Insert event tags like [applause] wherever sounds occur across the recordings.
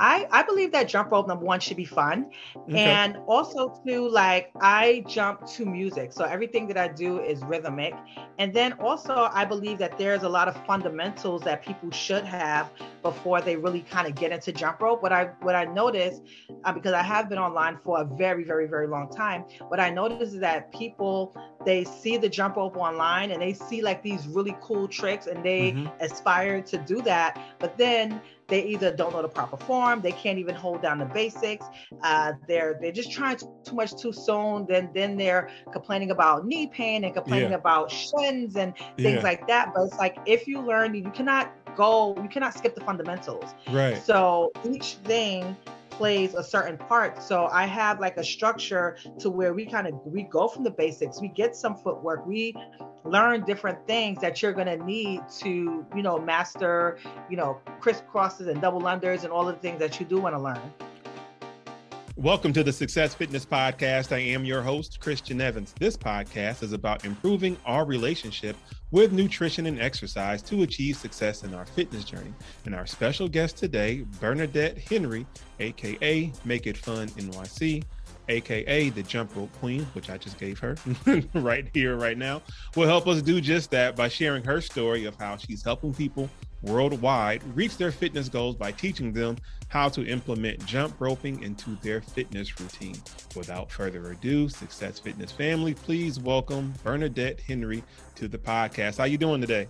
I, I believe that jump rope number one should be fun. Okay. And also to like I jump to music. So everything that I do is rhythmic. And then also I believe that there's a lot of fundamentals that people should have before they really kind of get into jump rope. What I what I noticed, uh, because I have been online for a very, very, very long time, what I noticed is that people they see the jump rope online and they see like these really cool tricks and they mm-hmm. aspire to do that. But then they either don't know the proper form, they can't even hold down the basics. Uh, they're they're just trying too, much too soon. Then then they're complaining about knee pain and complaining yeah. about shins and things yeah. like that. But it's like if you learn, you cannot go, you cannot skip the fundamentals. Right. So each thing plays a certain part. So I have like a structure to where we kind of we go from the basics, we get some footwork, we learn different things that you're going to need to, you know, master, you know, crisscrosses and double unders and all the things that you do want to learn. Welcome to the Success Fitness Podcast. I am your host, Christian Evans. This podcast is about improving our relationship with nutrition and exercise to achieve success in our fitness journey. And our special guest today, Bernadette Henry, aka Make It Fun NYC, aka the jump rope queen, which I just gave her [laughs] right here, right now, will help us do just that by sharing her story of how she's helping people worldwide reach their fitness goals by teaching them how to implement jump roping into their fitness routine. Without further ado, Success Fitness family, please welcome Bernadette Henry to the podcast. How you doing today?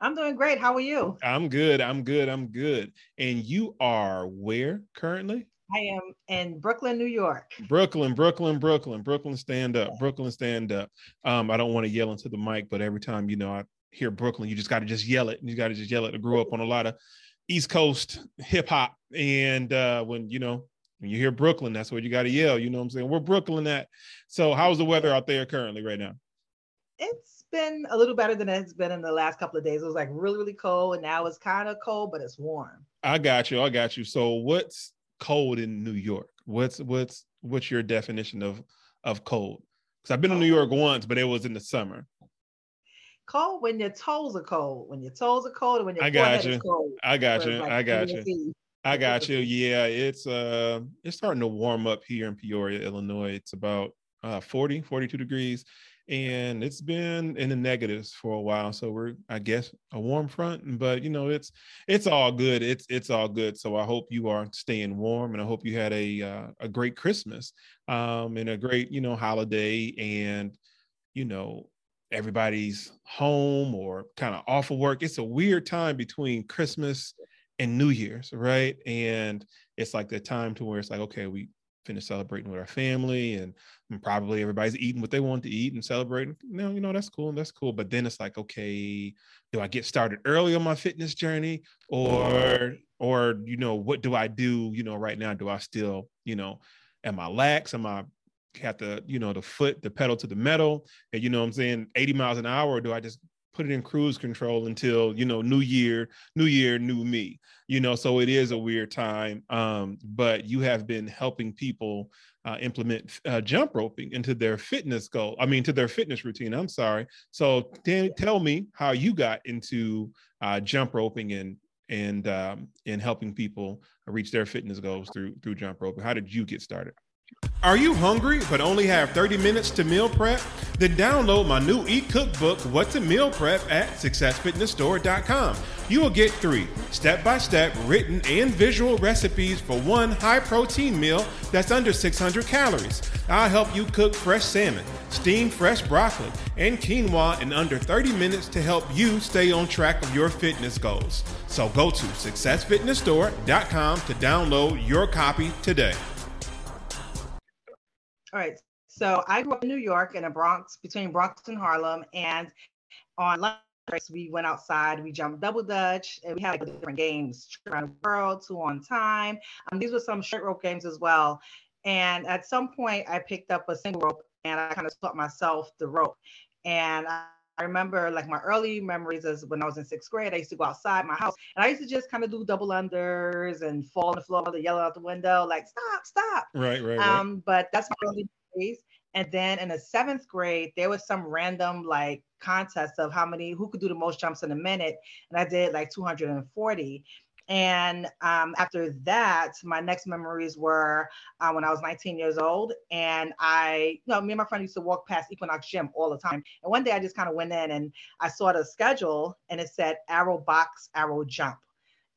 I'm doing great. How are you? I'm good. I'm good. I'm good. And you are where currently? I am in Brooklyn, New York. Brooklyn, Brooklyn, Brooklyn, Brooklyn, stand up. Brooklyn, stand up. Um, I don't want to yell into the mic, but every time you know I hear Brooklyn, you just got to just yell it. You got to just yell it. I grew up on a [laughs] lot of East Coast hip hop, and uh, when you know when you hear Brooklyn, that's what you got to yell. You know what I'm saying? We're Brooklyn at. So, how's the weather out there currently right now? It's been a little better than it's been in the last couple of days. It was like really, really cold, and now it's kind of cold, but it's warm. I got you. I got you. So, what's cold in New York? What's what's what's your definition of of cold? Because I've been in New York once, but it was in the summer cold when your toes are cold. When your toes are cold, when your I got you. cold. I got you. Like I got you. I got you. Yeah, it's uh it's starting to warm up here in Peoria, Illinois. It's about uh 40, 42 degrees and it's been in the negatives for a while so we're i guess a warm front but you know it's it's all good it's it's all good so i hope you are staying warm and i hope you had a uh, a great christmas um and a great you know holiday and you know everybody's home or kind of off of work. It's a weird time between Christmas and New Year's, right? And it's like the time to where it's like, okay, we finish celebrating with our family and, probably everybody's eating what they want to eat and celebrating. No, you know, that's cool. and That's cool. But then it's like, okay, do I get started early on my fitness journey or or you know, what do I do, you know, right now? Do I still, you know, am I lax? Am I have to, you know, the foot, the pedal to the metal, and you know I'm saying, 80 miles an hour, or do I just put it in cruise control until, you know, new year, new year, new me, you know, so it is a weird time. Um, but you have been helping people uh, implement uh, jump roping into their fitness goal. I mean, to their fitness routine. I'm sorry. So t- tell me how you got into uh, jump roping and and um, and helping people reach their fitness goals through through jump roping. How did you get started? Are you hungry but only have 30 minutes to meal prep? Then download my new e-cookbook, What to Meal Prep, at successfitnessstore.com. You will get three step-by-step written and visual recipes for one high-protein meal that's under 600 calories. I'll help you cook fresh salmon, steam fresh broccoli, and quinoa in under 30 minutes to help you stay on track of your fitness goals. So go to successfitnessstore.com to download your copy today. All right. So I grew up in New York in a Bronx, between Bronx and Harlem. And on lunch breaks, we went outside, we jumped double dutch, and we had like different games, around the world, two on time. Um, these were some short rope games as well. And at some point, I picked up a single rope and I kind of taught myself the rope. And I I remember like my early memories is when I was in sixth grade, I used to go outside my house and I used to just kind of do double unders and fall on the floor, the yellow out the window, like stop, stop. Right, right, um, right. But that's my early days. And then in the seventh grade, there was some random like contest of how many who could do the most jumps in a minute, and I did like 240. And um, after that, my next memories were uh, when I was 19 years old. And I, you know, me and my friend used to walk past Equinox Gym all the time. And one day I just kind of went in and I saw the schedule and it said arrow box, arrow jump.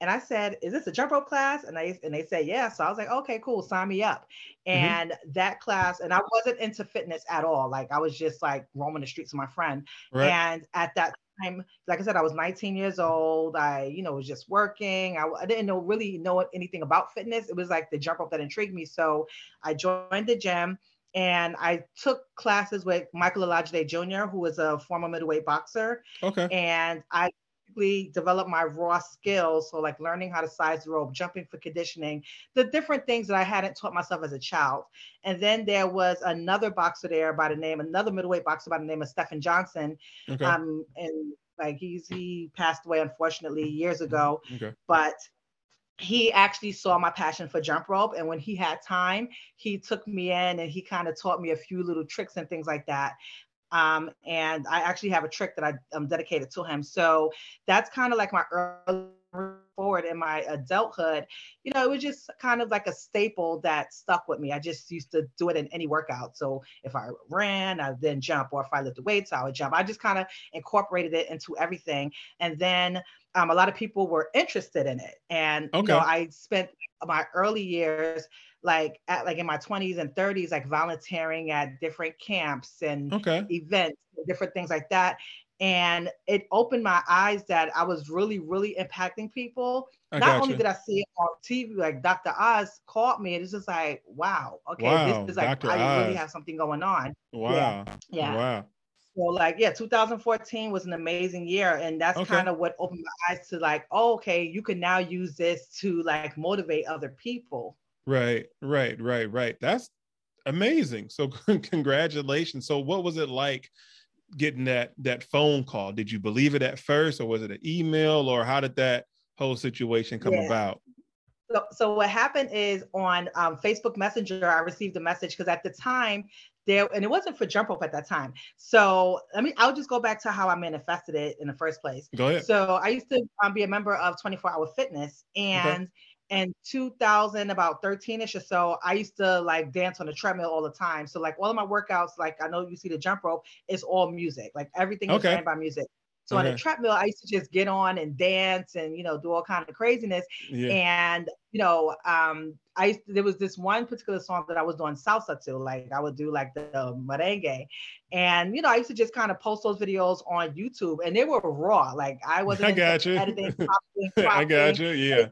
And I said, "Is this a jump rope class?" And they and they said, "Yeah." So I was like, "Okay, cool, sign me up." Mm-hmm. And mm-hmm. that class, and I wasn't into fitness at all. Like I was just like roaming the streets with my friend. Right. And at that time, like I said, I was 19 years old. I, you know, was just working. I, I didn't know really know anything about fitness. It was like the jump rope that intrigued me. So I joined the gym and I took classes with Michael Olajide Jr., who was a former middleweight boxer. Okay. And I develop my raw skills. So, like learning how to size the rope, jumping for conditioning, the different things that I hadn't taught myself as a child. And then there was another boxer there by the name, another middleweight boxer by the name of Stephen Johnson. Okay. Um, and like he's he passed away unfortunately years ago. Okay. But he actually saw my passion for jump rope and when he had time he took me in and he kind of taught me a few little tricks and things like that um, and I actually have a trick that I, am dedicated to him. So that's kind of like my early forward in my adulthood. You know, it was just kind of like a staple that stuck with me. I just used to do it in any workout. So if I ran, I then jump, or if I lifted weights, I would jump. I just kind of incorporated it into everything. And then um, a lot of people were interested in it. And okay. you know, I spent my early years like at like in my 20s and 30s like volunteering at different camps and okay. events different things like that and it opened my eyes that I was really, really impacting people. I Not only you. did I see it on TV, like Dr. Oz called me, and it's just like, wow, okay, wow, this is like Dr. I Oz. really have something going on. Wow, yeah, yeah. wow. So like, yeah, 2014 was an amazing year, and that's okay. kind of what opened my eyes to like, oh, okay, you can now use this to like motivate other people. Right, right, right, right. That's amazing. So [laughs] congratulations. So what was it like getting that that phone call? Did you believe it at first or was it an email or how did that whole situation come yeah. about? So, so what happened is on um, Facebook Messenger, I received a message because at the time there, and it wasn't for jump rope at that time. So I mean, I'll just go back to how I manifested it in the first place. Go ahead. So I used to um, be a member of 24 Hour Fitness, and okay in 2000 about 13ish or so i used to like dance on the treadmill all the time. So like all of my workouts like i know you see the jump rope it's all music. Like everything okay. is ran by music. So okay. on the treadmill i used to just get on and dance and you know do all kind of craziness. Yeah. and you know um i used to, there was this one particular song that i was doing salsa to like i would do like the, the merengue. And you know i used to just kind of post those videos on youtube and they were raw. Like i [laughs] wasn't [laughs] i got you editing, i got you yeah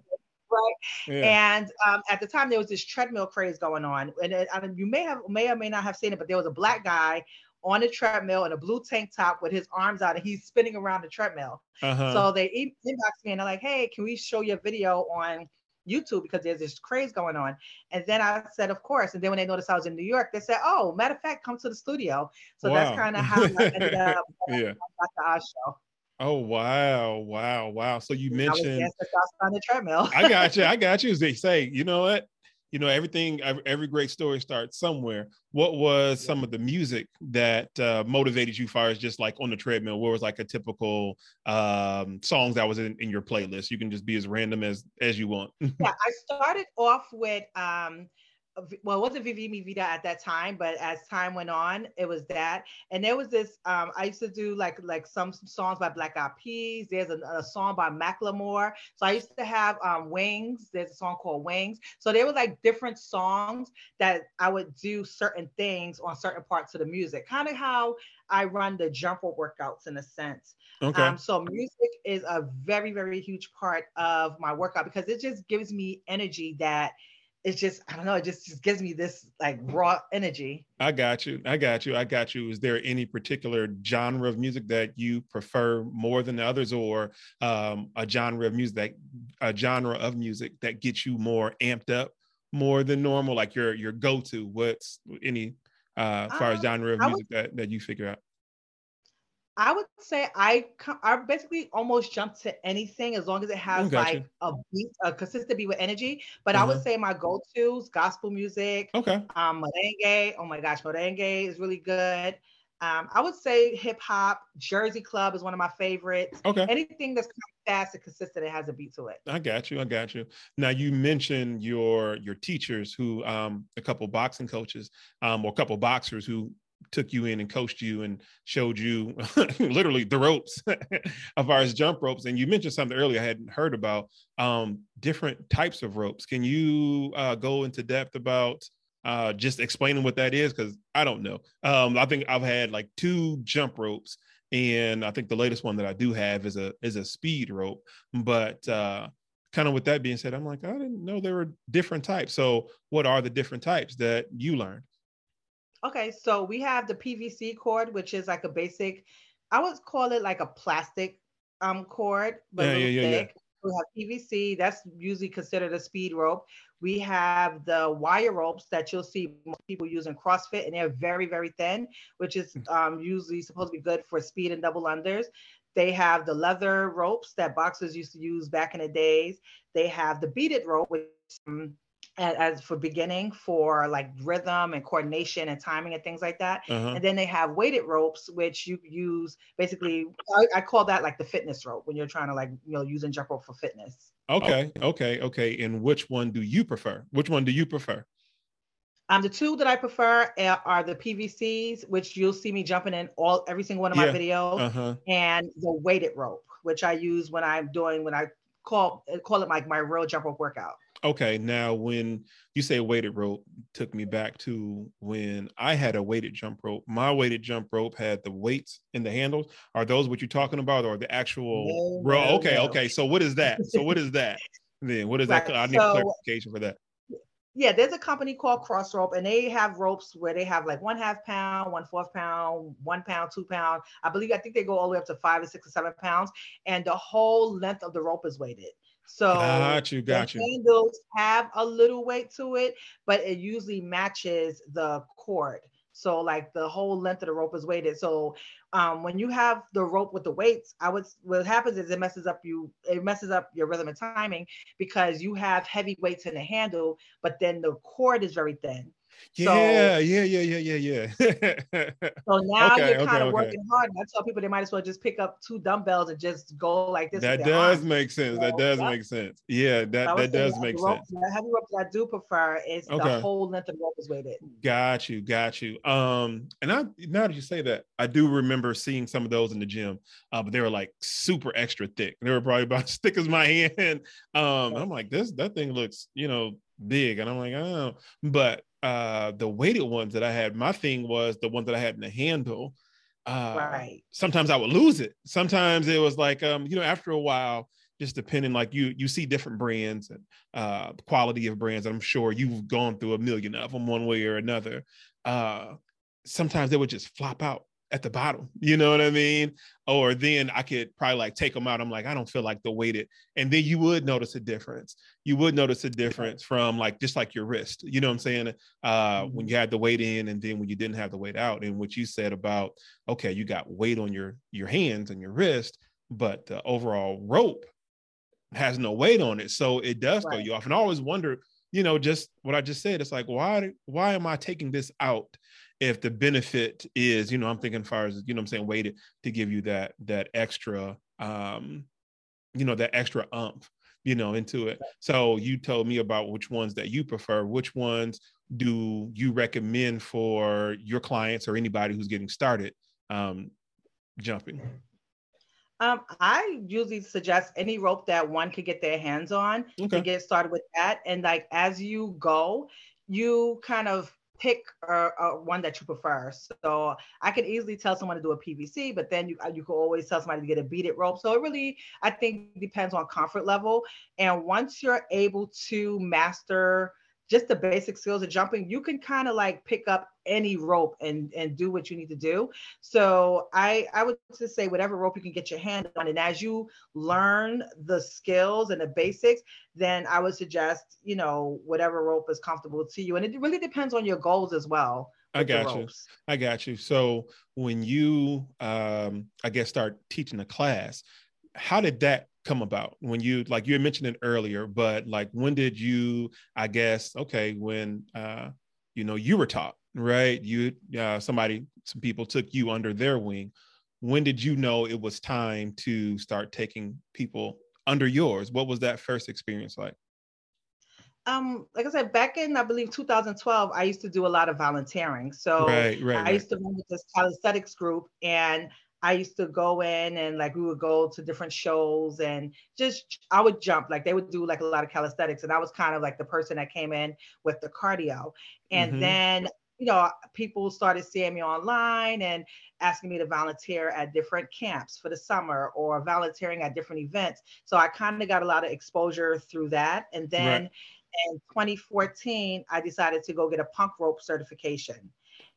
right? Yeah. And um, at the time, there was this treadmill craze going on, and it, I mean, you may have may or may not have seen it, but there was a black guy on a treadmill in a blue tank top with his arms out, and he's spinning around the treadmill. Uh-huh. So they inboxed me and they're like, "Hey, can we show your video on?" YouTube because there's this craze going on. And then I said, of course. And then when they noticed I was in New York, they said, oh, matter of fact, come to the studio. So wow. that's kind of how I ended up [laughs] yeah. Dr. Oz show. Oh wow, wow, wow! So you mentioned I on the treadmill. I got you. I [laughs] got you. As they say, you know what? You know everything. Every great story starts somewhere. What was some of the music that uh, motivated you, far as just like on the treadmill? What was like a typical um, songs that was in, in your playlist? You can just be as random as as you want. yeah, I started off with um, well, it wasn't Vivir Mi Vida at that time, but as time went on, it was that. And there was this, um, I used to do like like some, some songs by Black Eyed Peas. There's a, a, song by Macklemore. So I used to have um, Wings. There's a song called Wings. So there were like different songs that I would do certain things on certain parts of the music, kind of how I run the jump rope workouts in a sense. Okay. Um, so music is a very, very huge part of my workout because it just gives me energy that – it's just I don't know. It just, just gives me this like raw energy. I got you. I got you. I got you. Is there any particular genre of music that you prefer more than the others, or um, a genre of music that a genre of music that gets you more amped up more than normal? Like your your go to. What's any uh, as far as um, genre of music would, that that you figure out? I would say I I basically almost jump to anything as long as it has like a beat, a consistent beat with energy. But. I would uh-huh. say my go-tos gospel music. Okay. Um, merengue. Oh my gosh, merengue is really good. Um, I would say hip hop, Jersey Club is one of my favorites. Okay. Anything that's fast and consistent, it has a beat to it. I got you. I got you. Now you mentioned your your teachers who um a couple boxing coaches um or a couple boxers who took you in and coached you and showed you [laughs] literally the ropes as far as jump ropes. And you mentioned something earlier I hadn't heard about um, different types of ropes. Can you uh, go into depth about uh, just explaining what that is? Because I don't know. Um, I think I've had like two jump ropes, and I think the latest one that I do have is a is a speed rope. But uh, kind of with that being said, I'm like I didn't know there were different types. So what are the different types that you learned? Okay, so we have the PVC cord, which is like a basic, I would call it like a plastic um cord, but yeah, little yeah, thick. Yeah, we have PVC, that's usually considered a speed rope. We have the wire ropes that you'll see most people using CrossFit, and they're very, very thin, which is hmm. um, usually supposed to be good for speed and double unders. They have the leather ropes that boxers used to use back in the days. They have the beaded rope, which um, as for beginning for like rhythm and coordination and timing and things like that. Uh-huh. And then they have weighted ropes, which you use basically, I, I, call that like the fitness rope when you're trying to like, you know, using jump rope for fitness. Okay. Okay. Okay. And which one do you prefer? Which one do you prefer? Um, the two that I prefer are the PVCs, which you'll see me jumping in all every single one of my yeah. videos, uh-huh. and the weighted rope, which I use when I'm doing when I call call it like my real jump rope workout. Okay, now when you say weighted rope, took me back to when I had a weighted jump rope. My weighted jump rope had the weights in the handles. Are those what you're talking about, or the actual no, rope? No, okay, no. okay. So what is that? So what is that? [laughs] then what is right. that? I need so, clarification for that. Yeah, there's a company called Crossrope, and they have ropes where they have like one half pound, one fourth pound, one pound, two pound. I believe I think they go all the way up to five or six or seven pounds, and the whole length of the rope is weighted. So got you, got you. Handles have a little weight to it, but it usually matches the cord. So like the whole length of the rope is weighted. So um, when you have the rope with the weights, I would what happens is it messes up you it messes up your rhythm and timing because you have heavy weights in the handle, but then the cord is very thin. Yeah, so, yeah, yeah, yeah, yeah, yeah. so [laughs] now okay, you're kind of okay, working hard. I tell people they might as well just pick up two dumbbells and just go like this. That does make sense. So, that does yeah. make sense. Yeah, that, that does make rope, sense. The heavy rope that I do prefer is the whole length of the rope is weighted. Got you, got you. Um, and I now that you say that, I do remember seeing some of those in the gym, uh, but they were like super extra thick. They were probably about [laughs] as thick as my [laughs] hand. Um, I'm like, this that thing looks, you know, big, and I'm like, oh, but uh the weighted ones that I had, my thing was the ones that I had in the handle. Uh, right. Sometimes I would lose it. Sometimes it was like, um, you know, after a while, just depending, like you you see different brands and uh, quality of brands. I'm sure you've gone through a million of them one way or another. Uh, sometimes they would just flop out at the bottom. You know what I mean? Or then I could probably like take them out. I'm like, I don't feel like the weighted. And then you would notice a difference. You would notice a difference from like just like your wrist. You know what I'm saying? Uh, when mm-hmm. you had the weight in and then when you didn't have the weight out. And what you said about, okay, you got weight on your your hands and your wrist, but the overall rope has no weight on it. So it does right. throw you off. And I always wonder, you know, just what I just said. It's like, why why am I taking this out? If the benefit is, you know, I'm thinking far as, you know I'm saying, weighted to give you that that extra um, you know, that extra umph, you know, into it. So you told me about which ones that you prefer. Which ones do you recommend for your clients or anybody who's getting started um, jumping? Um, I usually suggest any rope that one could get their hands on okay. to get started with that. And like as you go, you kind of pick uh, one that you prefer. So I could easily tell someone to do a PVC, but then you you could always tell somebody to get a beaded rope. So it really, I think, depends on comfort level. And once you're able to master just the basic skills of jumping, you can kind of like pick up any rope and and do what you need to do. So I I would just say whatever rope you can get your hand on, and as you learn the skills and the basics, then I would suggest you know whatever rope is comfortable to you, and it really depends on your goals as well. I got you. I got you. So when you, um, I guess, start teaching a class, how did that come about when you like you mentioned it earlier but like when did you i guess okay when uh you know you were taught right? You uh, somebody, some people took you under their wing. When did you know it was time to start taking people under yours? What was that first experience like? Um, like I said, back in I believe 2012, I used to do a lot of volunteering. So right, right, I used to run with this calisthenics group, and I used to go in and like we would go to different shows and just I would jump like they would do like a lot of calisthenics and I was kind of like the person that came in with the cardio and mm-hmm. then you know people started seeing me online and asking me to volunteer at different camps for the summer or volunteering at different events so I kind of got a lot of exposure through that and then right. in 2014 I decided to go get a punk rope certification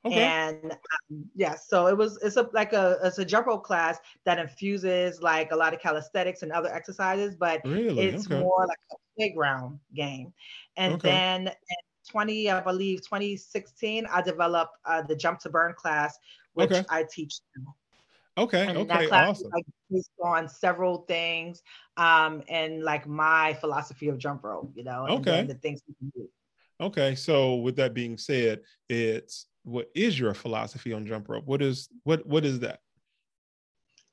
Okay. And um, yeah, so it was it's a like a it's a jump rope class that infuses like a lot of calisthenics and other exercises, but really? it's okay. more like a playground game. And okay. then in 20, I believe 2016, I developed uh, the jump to burn class, which I teach now. Okay. And okay. awesome. like based on several things, um, and like my philosophy of jump rope, you know, okay. the things we can do. Okay. So with that being said, it's what is your philosophy on jump rope? What is what what is that?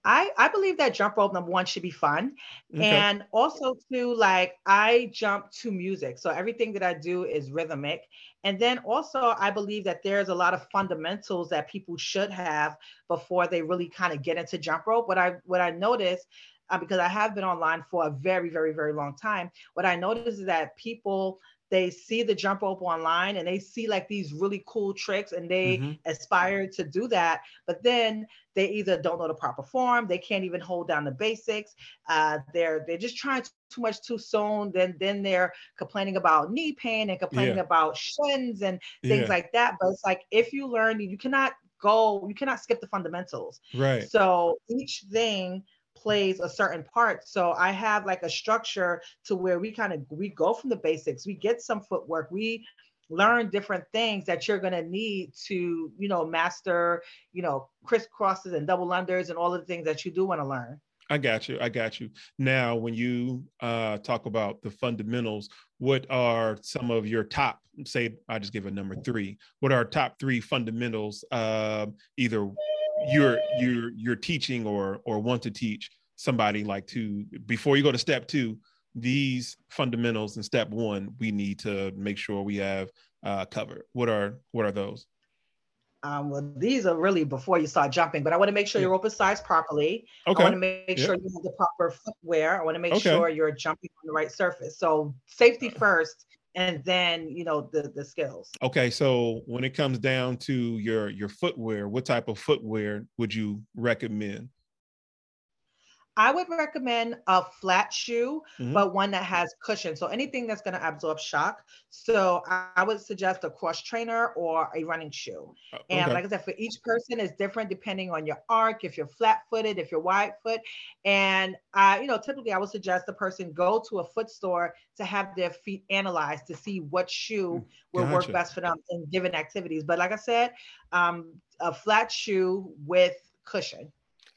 I, I believe that jump rope number one should be fun okay. and also to like i jump to music so everything that i do is rhythmic and then also i believe that there's a lot of fundamentals that people should have before they really kind of get into jump rope what i what i noticed uh, because i have been online for a very very very long time what i noticed is that people they see the jump rope online and they see like these really cool tricks and they mm-hmm. aspire to do that but then they either don't know the proper form they can't even hold down the basics uh, they're they're just trying too much too soon then then they're complaining about knee pain and complaining yeah. about shins and things yeah. like that but it's like if you learn you cannot go you cannot skip the fundamentals right so each thing plays a certain part. So I have like a structure to where we kind of we go from the basics, we get some footwork, we learn different things that you're going to need to, you know, master, you know, crisscrosses and double unders and all of the things that you do want to learn. I got you. I got you. Now, when you uh, talk about the fundamentals, what are some of your top? Say, I just give a number three. What are top three fundamentals? Uh, either you're you're you're teaching or or want to teach somebody like to before you go to step two these fundamentals in step one we need to make sure we have uh, covered what are what are those um, well, these are really before you start jumping, but I want to make sure you're open sized properly. Okay. I want to make sure you have the proper footwear. I want to make okay. sure you're jumping on the right surface. So safety uh. first, and then you know the the skills. Okay so when it comes down to your your footwear what type of footwear would you recommend I would recommend a flat shoe, mm-hmm. but one that has cushion. So anything that's going to absorb shock. So I would suggest a cross trainer or a running shoe. Uh, and okay. like I said, for each person is different depending on your arc, if you're flat footed, if you're wide foot. And I, you know, typically I would suggest the person go to a foot store to have their feet analyzed to see what shoe mm, will gotcha. work best for them in given activities. But like I said, um, a flat shoe with cushion.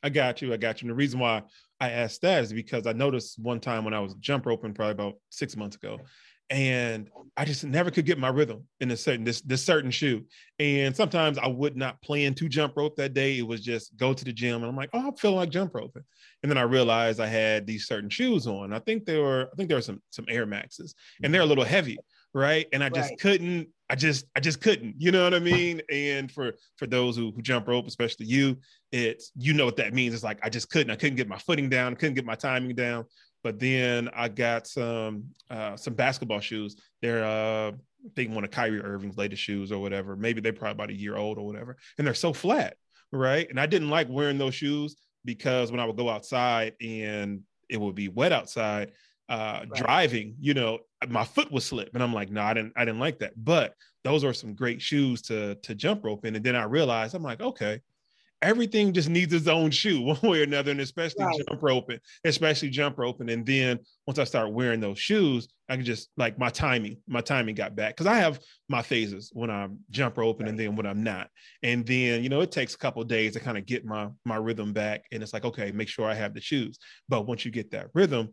I got you. I got you. And the reason why I asked that is because I noticed one time when I was jump roping probably about six months ago, and I just never could get my rhythm in a certain this this certain shoe. And sometimes I would not plan to jump rope that day. It was just go to the gym, and I'm like, oh, I'm feeling like jump roping. And then I realized I had these certain shoes on. I think they were I think there were some some Air Maxes, and they're a little heavy right and i just right. couldn't i just i just couldn't you know what i mean and for for those who, who jump rope especially you it's you know what that means it's like i just couldn't i couldn't get my footing down couldn't get my timing down but then i got some uh some basketball shoes they're uh I think one of Kyrie Irving's latest shoes or whatever. Maybe they're probably about a year old or whatever. And they're so flat, right? And I didn't like wearing those shoes because when I would go outside and it would be wet outside, uh, right. driving, you know, my foot was slip, and I'm like, no, I didn't, I didn't like that. But those are some great shoes to to jump rope in. And then I realized, I'm like, okay, everything just needs its own shoe, [laughs] one way or another, and especially right. jump roping, especially jump roping. And then once I start wearing those shoes, I can just like my timing, my timing got back because I have my phases when I'm jump roping right. and then when I'm not. And then you know it takes a couple days to kind of get my my rhythm back, and it's like okay, make sure I have the shoes. But once you get that rhythm,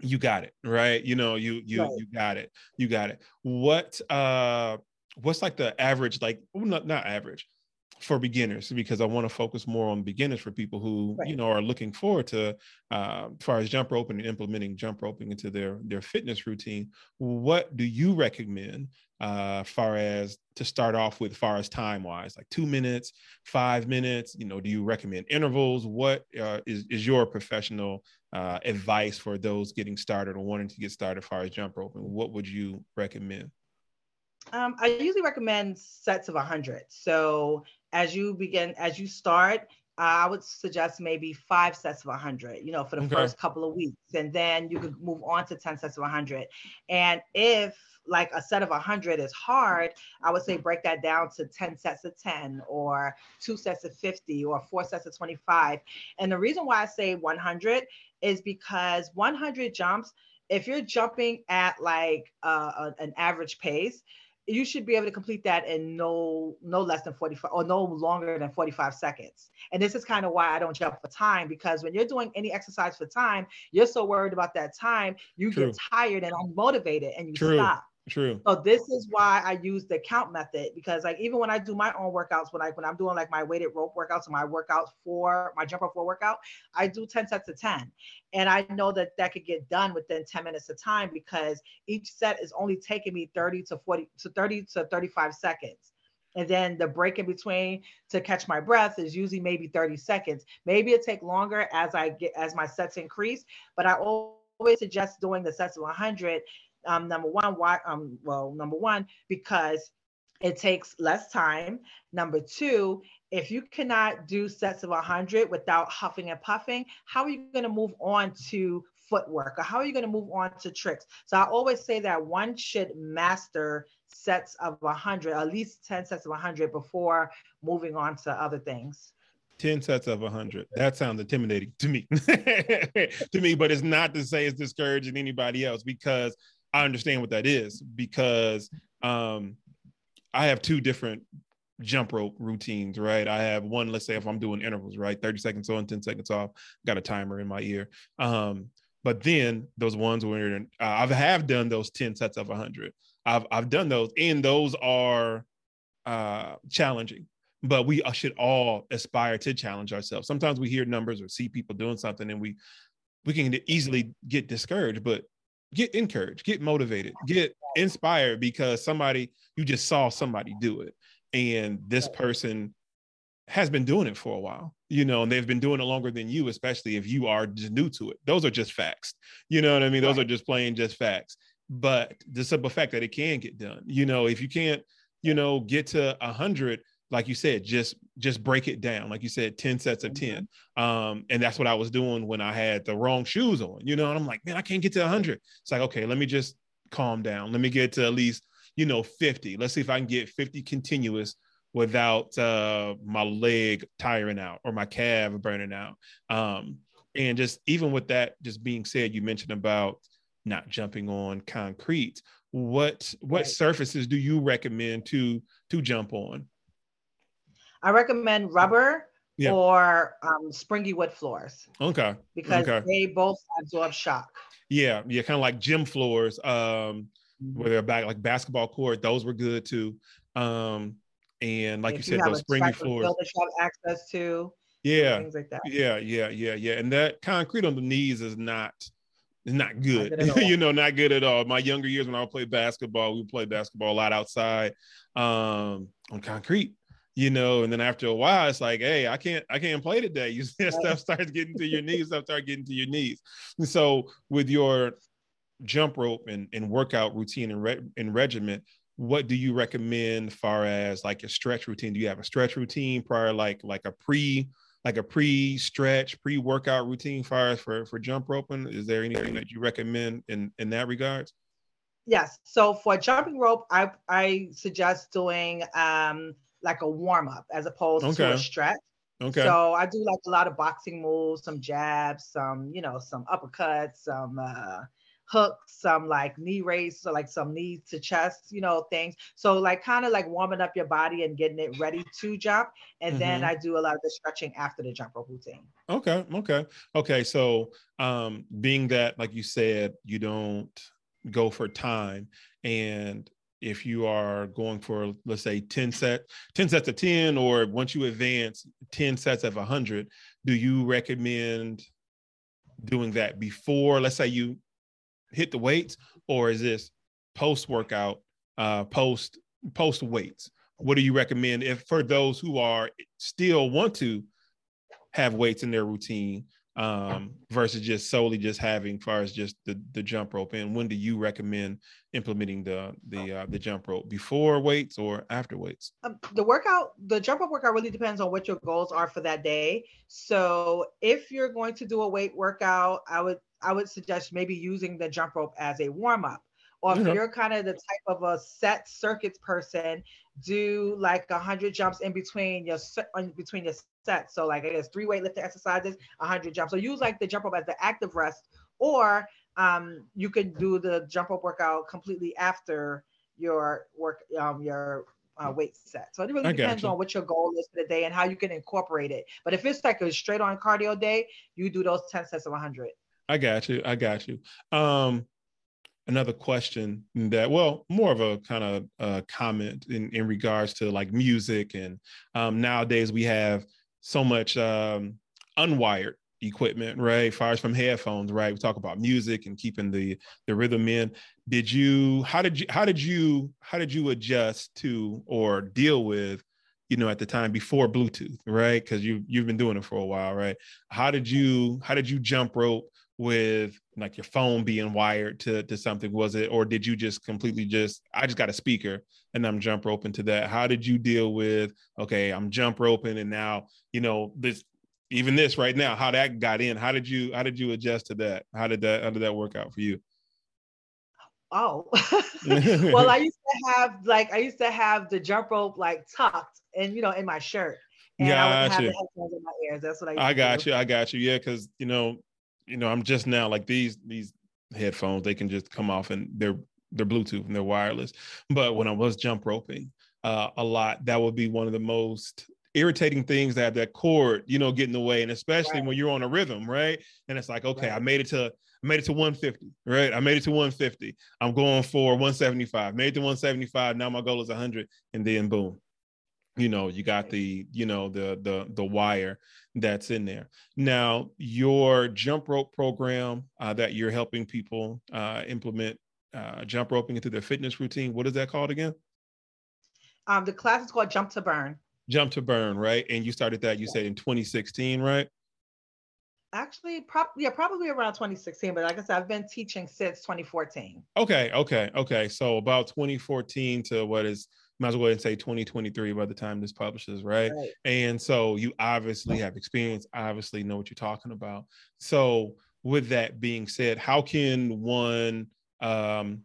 you got it right? You know you you right. you got it. You got it. What uh what's like the average, like not not average, for beginners because I want to focus more on beginners for people who right. you know are looking forward to uh, as far as jump roping and implementing jump roping into their their fitness routine. What do you recommend uh, far as to start off with, far as time wise, like two minutes, five minutes? You know, do you recommend intervals? What uh, is is your professional uh, advice for those getting started or wanting to get started as far as jump roping? What would you recommend? Um, I usually recommend sets of 100. So as you begin, as you start, I would suggest maybe five sets of 100, you know, for the okay. first couple of weeks. And then you could move on to 10 sets of 100. And if like a set of 100 is hard, I would say break that down to 10 sets of 10 or two sets of 50 or four sets of 25. And the reason why I say 100 is because 100 jumps, if you're jumping at like uh, an average pace, you should be able to complete that in no no less than 45 or no longer than 45 seconds and this is kind of why i don't jump for time because when you're doing any exercise for time you're so worried about that time you True. get tired and unmotivated and you True. stop True. So this is why I use the count method because like even when I do my own workouts, when I when I'm doing like my weighted rope workouts and my workouts for my jump rope for workout, I do 10 sets of 10. And I know that that could get done within 10 minutes of time because each set is only taking me 30 to 40 to 30 to 35 seconds. And then the break in between to catch my breath is usually maybe 30 seconds. Maybe it take longer as I get as my sets increase, but I always suggest doing the sets of 100 um, number one, why? Um, well, number one, because it takes less time. Number two, if you cannot do sets of 100 without huffing and puffing, how are you going to move on to footwork or how are you going to move on to tricks? So I always say that one should master sets of 100, at least 10 sets of 100 before moving on to other things. 10 sets of 100 that sounds intimidating to me [laughs] to me but it's not to say it's discouraging anybody else because I understand what that is because um, I have two different jump rope routines, right? I have one, let's say if I'm doing intervals, right? 30 seconds on, 10 seconds off, got a timer in my ear. Um, but then those ones where uh, I have done those 10 sets of 100. I've, I've done those and those are uh, challenging, but we should all aspire to challenge ourselves. Sometimes we hear numbers or see people doing something and we, we can easily get discouraged, but get encouraged, get motivated, get inspired because somebody you just saw somebody do it. And this person has been doing it for a while, you know, and they've been doing it longer than you, especially if you are just new to it. Those are just facts. You know what I mean? Those are just plain just facts. But the simple fact that it can get done, you know, if you can't, you know, get to a hundred, like you said, just just break it down. Like you said, 10 sets of 10. Mm-hmm. Um, and that's what I was doing when I had the wrong shoes on, you know, and I'm like, man, I can't get to 100. It's like, okay, let me just calm down. Let me get to at least, you know, 50. Let's see if I can get 50 continuous without uh, my leg tiring out or my calf burning out. Um, and just even with that, just being said, you mentioned about not jumping on concrete. What what right. surfaces do you recommend to to jump on? I recommend rubber yeah. or um, springy wood floors. Okay. Because okay. they both absorb shock. Yeah, yeah, kind of like gym floors, um, mm-hmm. where they're back like basketball court. Those were good too. Um, and like if you said, those springy floors. Have access to. Yeah. Things like that. Yeah, yeah, yeah, yeah. And that concrete on the knees is not is not good. Not [laughs] you know, not good at all. My younger years when I would play basketball, we would play basketball a lot outside um, on concrete you know, and then after a while, it's like, hey, I can't, I can't play today. [laughs] You see, stuff starts getting to your knees, stuff starts getting to your knees. And so with your jump rope and, and workout routine and, re- and regiment, what do you recommend far as like a stretch routine? Do you have a stretch routine prior, like like a pre like a pre-stretch, pre-workout routine far as for for jump roping? Is there anything that you recommend in in that regards? Yes. So for jumping rope, I I suggest doing um like a warm up as opposed okay. to a stretch. Okay. So I do like a lot of boxing moves, some jabs, some, you know, some uppercuts, some uh hooks, some like knee raise, so like some knee to chest, you know, things. So like kind of like warming up your body and getting it ready to jump. And mm-hmm. then I do a lot of the stretching after the jump rope routine. Okay. Okay. Okay. So um being that like you said, you don't go for time and if you are going for let's say 10 set 10 sets of 10 or once you advance 10 sets of 100 do you recommend doing that before let's say you hit the weights or is this post workout uh post post weights? What do you recommend if for those who are still want to have weights in their routine um, versus just solely just having far as just the the jump rope. And when do you recommend implementing the the uh, the jump rope? Before weights or after weights? Um, the workout the jump rope workout really depends on what your goals are for that day. So if you're going to do a weight workout i would i would suggest maybe using the jump rope as a warm up or if mm-hmm. you're kind of the type of a set circuits person do like a hundred jumps in between your in between your sets. So like I guess three weightlifting exercises, hundred jumps. So use like the jump rope as the active rest, or um, you could do the jump rope workout completely after your work um, your uh, weight set. So it really depends on what your goal is for the day and how you can incorporate it. But if it's like a straight on cardio day, you do those 10 sets of 100. I got you. I got you. Um, another question that well more of a kind of uh, comment in, in regards to like music and um, nowadays we have so much um, unwired equipment right? Fires from headphones right? We talk about music and keeping the the rhythm in. Did you how did you how did you how did you adjust to or deal with you know at the time before bluetooth right? Because you you've been doing it for a while right? How did you how did you jump rope with like your phone being wired to to something was it or did you just completely just i just got a speaker and i'm jump roping to that how did you deal with okay i'm jump roping and now you know this even this right now how that got in how did you how did you adjust to that how did that how did that work out for you oh [laughs] well i [laughs] used to have like i used to have the jump rope like tucked and you know in my shirt and gotcha. I would have the headphones in my ears. That's what I. I got you. I got you. Yeah, because you know you know, I'm just now like these these headphones, they can just come off and they're they're Bluetooth and they're wireless. But when I was jump roping uh, a lot, that would be one of the most irritating things that that cord, you know, get in the way. And especially right. when you're on a rhythm, right? And it's like, okay, right. I made it to I made it to 150, right? I made it to 150. I'm going for 175. Made it to 175. Now my goal is 100, and then boom, you know you got the you know the the the wire that's in there. Now your jump rope program uh, that you're helping people uh, implement uh, jump roping into their fitness routine what is that called again? Um, the class is called jump to burn. Jump to burn right? And you started that you yeah. said in 2016 right? Actually probably yeah probably around 2016 but like i said i've been teaching since 2014 okay okay okay. So about 2014 to what is might as well and say 2023 by the time this publishes, right? right? And so you obviously have experience, obviously know what you're talking about. So with that being said, how can one um,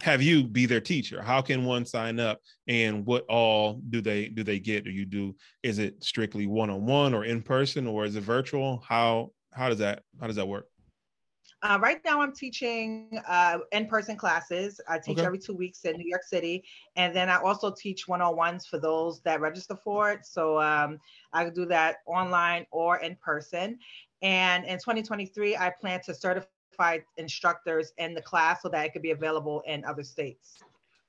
have you be their teacher? How can one sign up, and what all do they do they get? Do you do? Is it strictly one on one or in person, or is it virtual? How how does that how does that work? Uh, right now, I'm teaching uh, in-person classes. I teach okay. every two weeks in New York City, and then I also teach one-on-ones for those that register for it. So um, I do that online or in person. And in 2023, I plan to certify instructors in the class so that it could be available in other states.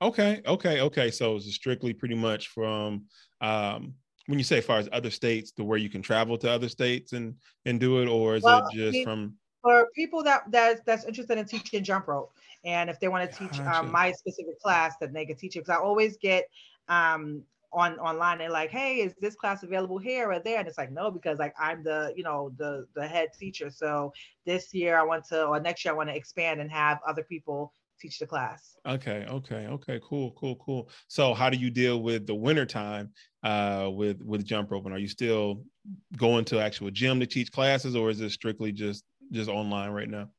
Okay, okay, okay. So it's strictly pretty much from um, when you say as far as other states to where you can travel to other states and and do it, or is well, it just I mean, from for people that that's that's interested in teaching jump rope. And if they want to teach um, my specific class then they can teach it. Because i always get um on online and like hey is this class available here or there? And it's like no because like i'm the you know the the head teacher. So this year i want to or next year i want to expand and have other people teach the class. Okay okay okay cool cool cool. So how do you deal with the winter time uh with with jump rope and are you still going to actual gym to teach classes or is it strictly just just online right now?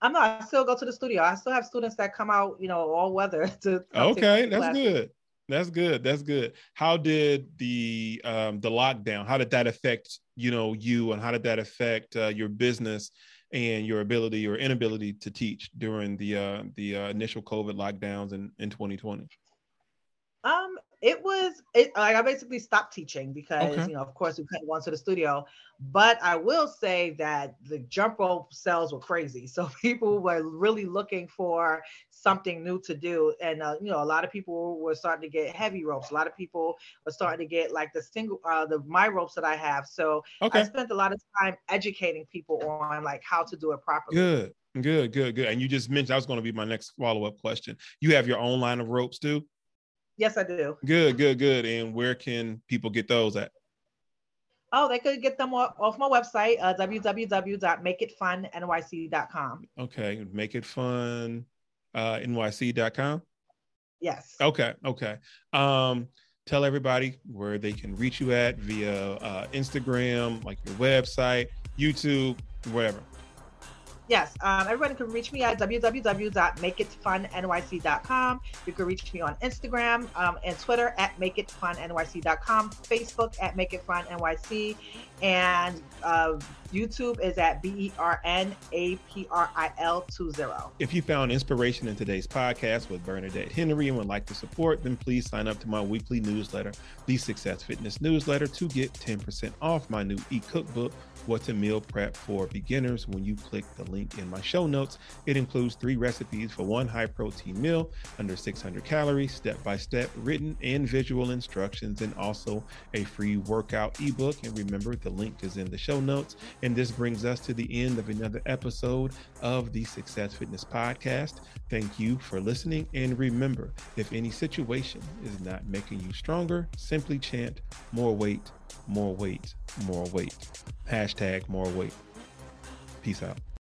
I'm not. I still go to the studio. I still have students that come out, you know, all weather [laughs] to. Okay, that's classes. good. That's good. That's good. How did the um, the lockdown? How did that affect you know you, and how did that affect uh, your business and your ability or inability to teach during the uh, the uh, initial COVID lockdowns in in 2020? Um, it was it like I basically stopped teaching because okay. you know, of course, we couldn't go into the studio. But I will say that the jump rope sales were crazy. [laughs] So people were really looking for something new to do. And uh, you know, a lot of people were starting to get heavy ropes. A lot of people were starting to get like the single uh the my ropes that I have. So okay. I spent a lot of time educating people on like how to do it properly. Good. Good, good, good. And you just mentioned that was going to be my next follow-up question. You have your own line of ropes too? Yes, I do. Good, good, good. And where can people get those at? Oh, they could get them off my website, uh, www.makeitfunnyc.com. Okay, make it fun, uh, nyc.com. Yes. Okay, okay. Um, tell everybody where they can reach you at via uh, Instagram, like your website, YouTube, wherever. Yes, um, everyone can reach me at www.makeitfunnyc.com. You can reach me on Instagram um, and Twitter at makeitfunnyc.com, Facebook at makeitfunnyc, and uh, YouTube is at B E R N A P R I L 20. If you found inspiration in today's podcast with Bernadette Henry and would like to support, then please sign up to my weekly newsletter, the Success Fitness Newsletter, to get 10% off my new e cookbook What to Meal Prep for Beginners when you click the link in my show notes. It includes three recipes for one high protein meal under 600 calories, step by step written and visual instructions, and also a free workout ebook. And remember, the link is in the show notes. And this brings us to the end of another episode of the Success Fitness Podcast. Thank you for listening. And remember, if any situation is not making you stronger, simply chant more weight more weight, more weight. Hashtag more weight. Peace out.